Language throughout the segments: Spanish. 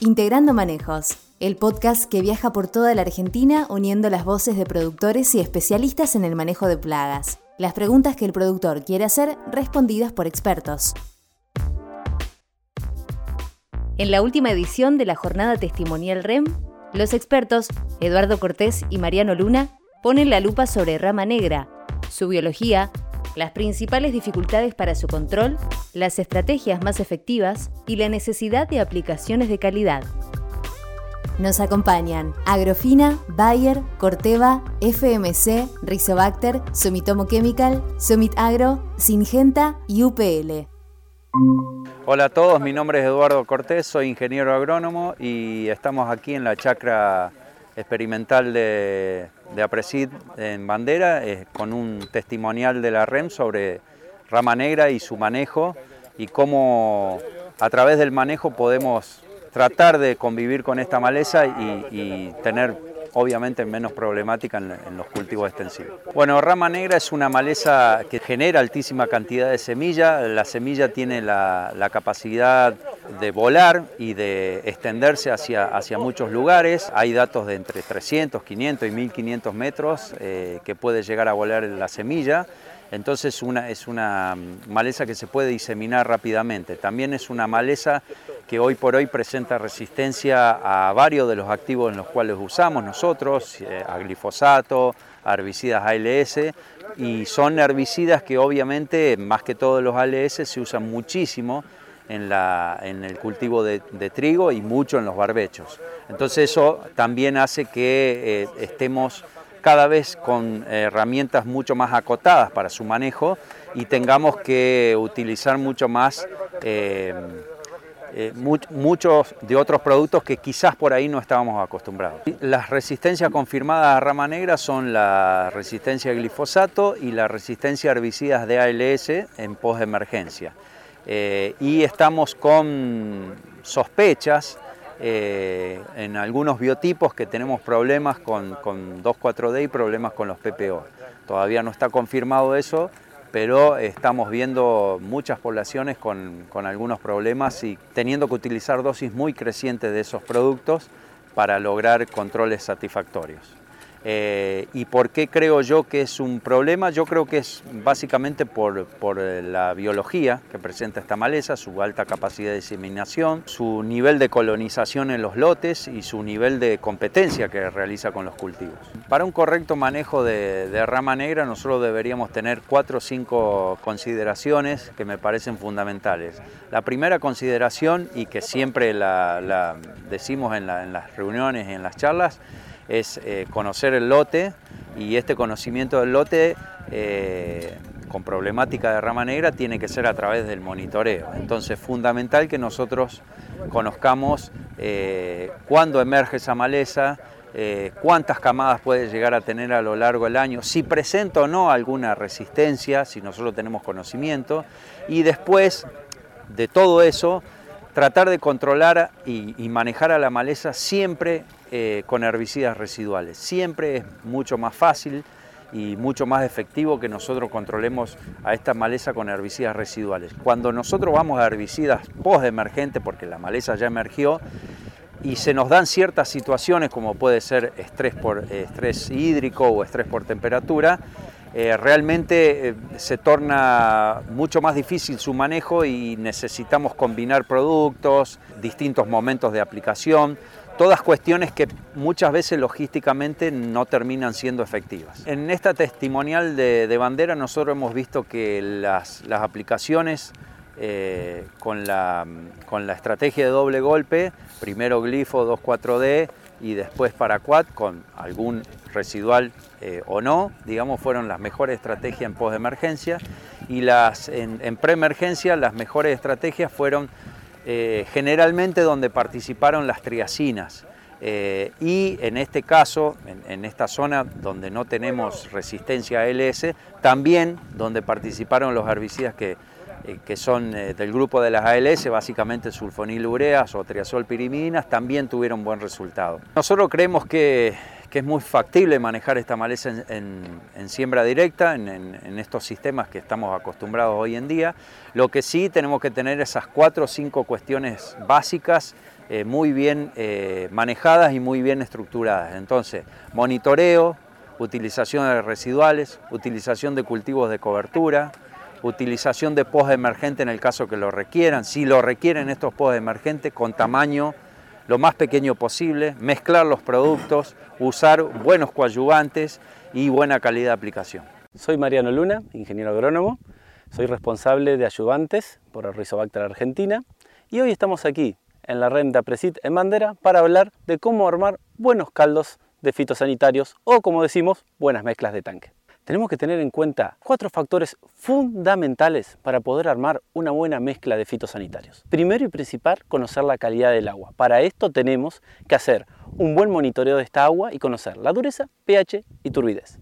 Integrando Manejos, el podcast que viaja por toda la Argentina uniendo las voces de productores y especialistas en el manejo de plagas. Las preguntas que el productor quiere hacer respondidas por expertos. En la última edición de la jornada testimonial REM, los expertos Eduardo Cortés y Mariano Luna ponen la lupa sobre rama negra, su biología, las principales dificultades para su control, las estrategias más efectivas y la necesidad de aplicaciones de calidad. Nos acompañan Agrofina, Bayer, Corteva, FMC, Rizobacter, Sumitomo Chemical, Sumit Agro, Singenta y UPL. Hola a todos, mi nombre es Eduardo Cortés, soy ingeniero agrónomo y estamos aquí en la chacra experimental de, de Apresid en Bandera eh, con un testimonial de la REM sobre rama negra y su manejo y cómo a través del manejo podemos tratar de convivir con esta maleza y, tener obviamente menos problemática en, los cultivos extensivos. Bueno, rama negra es una maleza que genera altísima cantidad de semilla. La semilla tiene la capacidad de volar y de extenderse hacia, hacia muchos lugares. Hay datos de entre 300, 500 y 1500 metros eh, que puede llegar a volar la semilla. Entonces una, es una maleza que se puede diseminar rápidamente. También es una maleza que hoy por hoy presenta resistencia a varios de los activos en los cuales usamos nosotros, eh, a glifosato, a herbicidas ALS, y son herbicidas que obviamente, más que todos los ALS, se usan muchísimo en, el cultivo de, trigo y mucho en los barbechos. Entonces eso también hace que eh, estemos cada vez con herramientas mucho más acotadas para su manejo y tengamos que utilizar mucho más eh, eh, muchos de otros productos que quizás por ahí no estábamos acostumbrados. Las resistencias confirmadas a rama negra son la resistencia a glifosato y la resistencia a herbicidas de ALS en post-emergencia. Eh, y estamos con sospechas eh, en algunos biotipos que tenemos problemas con, con 2,4-D y problemas con los PPO. Todavía no está confirmado eso, pero estamos viendo muchas poblaciones con, con, algunos problemas y teniendo que utilizar dosis muy crecientes de esos productos para lograr controles satisfactorios. Eh, ¿Y por qué creo yo que es un problema? Yo creo que es básicamente por, por, eh, la biología que presenta esta maleza, su alta capacidad de diseminación, su nivel de colonización en los lotes y su nivel de competencia que realiza con los cultivos. Para un correcto manejo de, rama negra nosotros deberíamos tener cuatro o cinco consideraciones que me parecen fundamentales. La primera consideración, y que siempre la, la decimos en, en las reuniones y en las charlas, es eh, conocer el lote y este conocimiento del lote eh, con problemática de rama negra tiene que ser a través del monitoreo. Entonces es fundamental que nosotros conozcamos eh, cuándo emerge esa maleza, cuántas camadas puede llegar a tener a lo largo del año, si presenta o no alguna resistencia, si nosotros tenemos conocimiento, y después de todo eso, tratar de controlar y manejar a la maleza siempre eh, con herbicidas residuales. Siempre es mucho más fácil y mucho más efectivo que nosotros controlemos a esta maleza con herbicidas residuales. Cuando nosotros vamos a herbicidas post-emergentes, porque la maleza ya emergió, y se nos dan ciertas situaciones como puede ser estrés, por, estrés hídrico o estrés por temperatura, eh, realmente eh, se torna mucho más difícil su manejo y necesitamos combinar productos, distintos momentos de aplicación todas cuestiones que muchas veces logísticamente no terminan siendo efectivas. En esta testimonial de, bandera nosotros hemos visto que las, aplicaciones eh, con, la, con, la, estrategia de doble golpe, primero glifo 2,4-D y después paraquat con algún residual eh, o no, digamos, fueron las mejores estrategias en post-emergencia y las, en, en pre-emergencia las mejores estrategias fueron eh, generalmente donde participaron las triacinas. Eh, y en este caso, en, esta zona donde no tenemos resistencia a LS, también donde participaron los herbicidas que, eh, que son del grupo de las ALS, básicamente sulfonilureas o triazol pirimidinas, también tuvieron buen resultado. Nosotros creemos que que es muy factible manejar esta maleza en, siembra directa, en, estos sistemas que estamos acostumbrados hoy en día. Lo que sí tenemos que tener esas cuatro o cinco cuestiones básicas eh, muy bien eh, manejadas y muy bien estructuradas. Entonces, monitoreo, utilización de residuales, utilización de cultivos de cobertura, utilización de post emergente en el caso que lo requieran, si lo requieren estos post emergentes con tamaño lo más pequeño posible, mezclar los productos, usar buenos coadyuvantes y buena calidad de aplicación. Soy Mariano Luna, ingeniero agrónomo, soy responsable de ayudantes por el Rizobacter Argentina y hoy estamos aquí en la renta Presit en Bandera para hablar de cómo armar buenos caldos de fitosanitarios o como decimos, buenas mezclas de tanque. Tenemos que tener en cuenta cuatro factores fundamentales para poder armar una buena mezcla de fitosanitarios. Primero y principal, conocer la calidad del agua. Para esto tenemos que hacer un buen monitoreo de esta agua y conocer la dureza, pH y turbidez.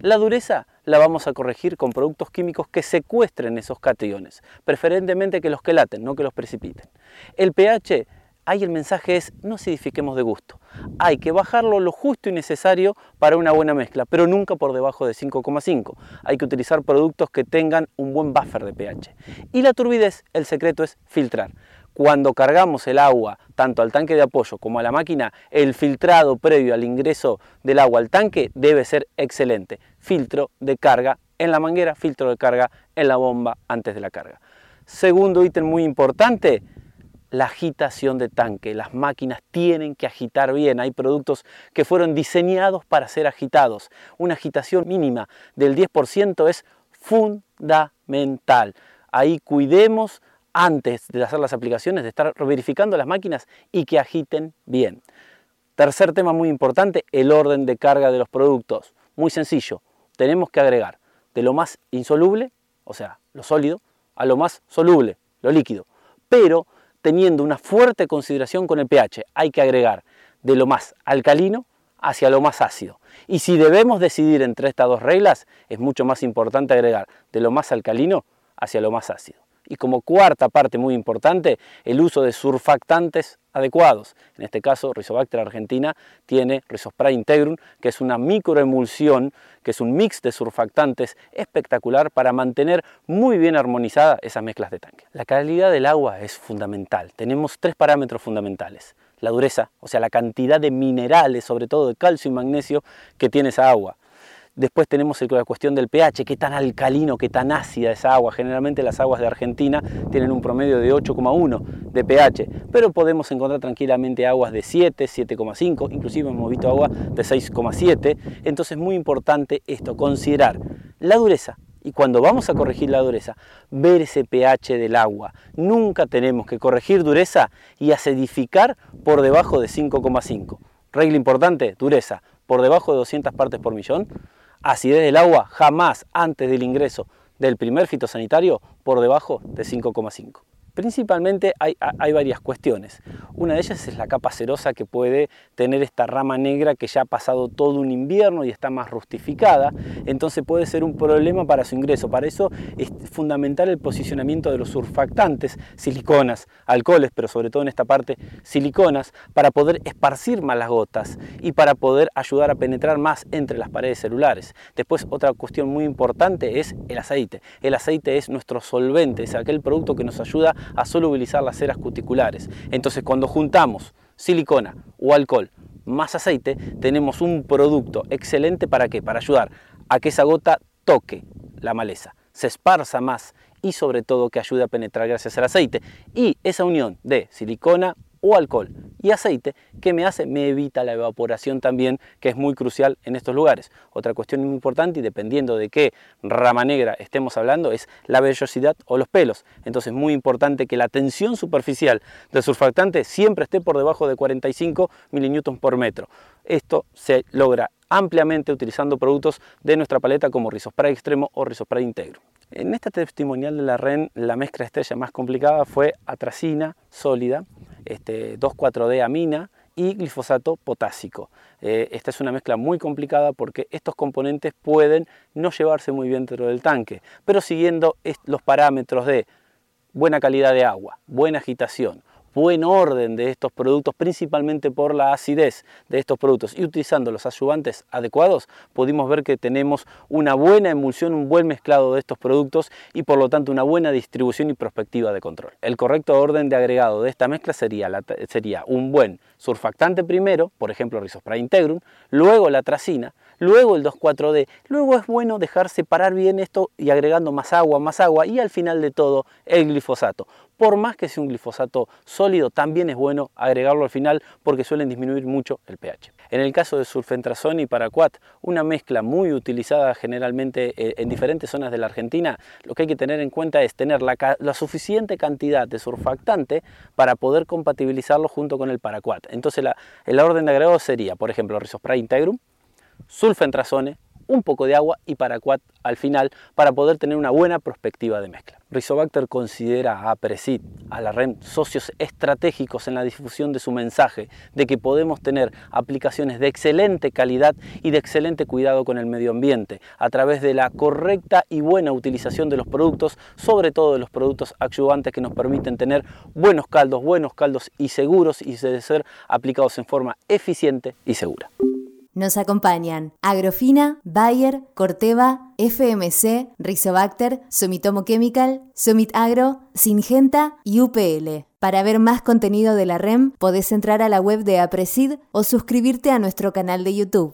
La dureza la vamos a corregir con productos químicos que secuestren esos cationes, preferentemente que los que laten, no que los precipiten. El pH, ahí el mensaje es no acidifiquemos de gusto. Hay que bajarlo lo justo y necesario para una buena mezcla, pero nunca por debajo de 5,5. Hay que utilizar productos que tengan un buen buffer de pH. Y la turbidez, el secreto es filtrar cuando cargamos el agua tanto al tanque de apoyo como a la máquina, el filtrado previo al ingreso del agua al tanque debe ser excelente. Filtro de carga en la manguera, filtro de carga en la bomba antes de la carga. Segundo ítem muy importante, la agitación de tanque. Las máquinas tienen que agitar bien. Hay productos que fueron diseñados para ser agitados. Una agitación mínima del 10% es fundamental. Ahí cuidemos antes de hacer las aplicaciones, de estar verificando las máquinas y que agiten bien. Tercer tema muy importante, el orden de carga de los productos. Muy sencillo, tenemos que agregar de lo más insoluble, o sea, lo sólido, a lo más soluble, lo líquido. Pero teniendo una fuerte consideración con el pH, hay que agregar de lo más alcalino hacia lo más ácido. Y si debemos decidir entre estas dos reglas, es mucho más importante agregar de lo más alcalino hacia lo más ácido. Y como cuarta parte muy importante, el uso de surfactantes adecuados. En este caso, Rizobacter argentina tiene Rizospray Integrum, que es una microemulsión, que es un mix de surfactantes espectacular para mantener muy bien armonizadas esas mezclas de tanque. La calidad del agua es fundamental. Tenemos tres parámetros fundamentales. La dureza, o sea, la cantidad de minerales, sobre todo de calcio y magnesio, que tiene esa agua. Después tenemos la cuestión del pH, qué tan alcalino, qué tan ácida esa agua. Generalmente las aguas de Argentina tienen un promedio de 8,1 de pH, pero podemos encontrar tranquilamente aguas de 7, 7,5, inclusive hemos visto agua de 6,7. Entonces es muy importante esto, considerar la dureza, y cuando vamos a corregir la dureza, ver ese pH del agua. Nunca tenemos que corregir dureza y acidificar por debajo de 5,5. Regla importante, dureza, por debajo de 200 partes por millón acidez del agua jamás antes del ingreso del primer fitosanitario por debajo de 5,5. Principalmente hay, varias cuestiones. Una de ellas es la capa cerosa que puede tener esta rama negra que ya ha pasado todo un invierno y está más rustificada, entonces puede ser un problema para su ingreso. Para eso es fundamental el posicionamiento de los surfactantes, siliconas, alcoholes, pero sobre todo en esta parte siliconas, para poder esparcir más las gotas y para poder ayudar a penetrar más entre las paredes celulares. Después otra cuestión muy importante es el aceite. El aceite es nuestro solvente, es aquel producto que nos ayuda a solubilizar las ceras cuticulares. Entonces cuando juntamos silicona o alcohol más aceite, tenemos un producto excelente para qué? Para ayudar a que esa gota toque la maleza, se esparza más y sobre todo que ayude a penetrar gracias al aceite. Y esa unión de silicona o alcohol y aceite, que me hace? Me evita la evaporación también, que es muy crucial en estos lugares. Otra cuestión muy importante y dependiendo de qué rama negra estemos hablando es la vellosidad o los pelos. Entonces muy importante que la tensión superficial del surfactante siempre esté por debajo de 45 mililitros por metro. Esto se logra ampliamente utilizando productos de nuestra paleta como Rizospray Extremo o Rizospray Integro. En esta testimonial de la REN, la mezcla estrella más complicada fue atracina sólida, este, 2,4-D amina y glifosato potásico. Eh, esta es una mezcla muy complicada porque estos componentes pueden no llevarse muy bien dentro del tanque, pero siguiendo los parámetros de buena calidad de agua, buena agitación, buen orden de estos productos, principalmente por la acidez de estos productos y utilizando los ayudantes adecuados, pudimos ver que tenemos una buena emulsión, un buen mezclado de estos productos y por lo tanto una buena distribución y perspectiva de control. El correcto orden de agregado de esta mezcla sería, sería un buen surfactante primero, por ejemplo Rizospray Integrum, luego la tracina, luego el 2,4-D. Luego es bueno dejar separar bien esto y agregando más agua, más agua y al final de todo el glifosato. Por más que sea un glifosato sólido, también es bueno agregarlo al final porque suelen disminuir mucho el pH. En el caso de sulfentrazón y paraquat, una mezcla muy utilizada generalmente eh, en diferentes zonas de la Argentina, lo que hay que tener en cuenta es tener la, suficiente cantidad de surfactante para poder compatibilizarlo junto con el paraquat. Entonces el orden de agregado sería, por ejemplo, Rizospray Integrum, sulfentrazone, un poco de agua y paraquat al final para poder tener una buena perspectiva de mezcla. Rizobacter considera a Presid, a la REM, socios estratégicos en la difusión de su mensaje de que podemos tener aplicaciones de excelente calidad y de excelente cuidado con el medio ambiente a través de la correcta y buena utilización de los productos, sobre todo de los productos ayudantes que nos permiten tener buenos caldos, buenos caldos y seguros y de ser aplicados en forma eficiente y segura. Nos acompañan Agrofina, Bayer, Corteva, FMC, Rizobacter, Sumitomo Chemical, Sumit Agro, Singenta y UPL. Para ver más contenido de la REM, podés entrar a la web de Apresid o suscribirte a nuestro canal de YouTube.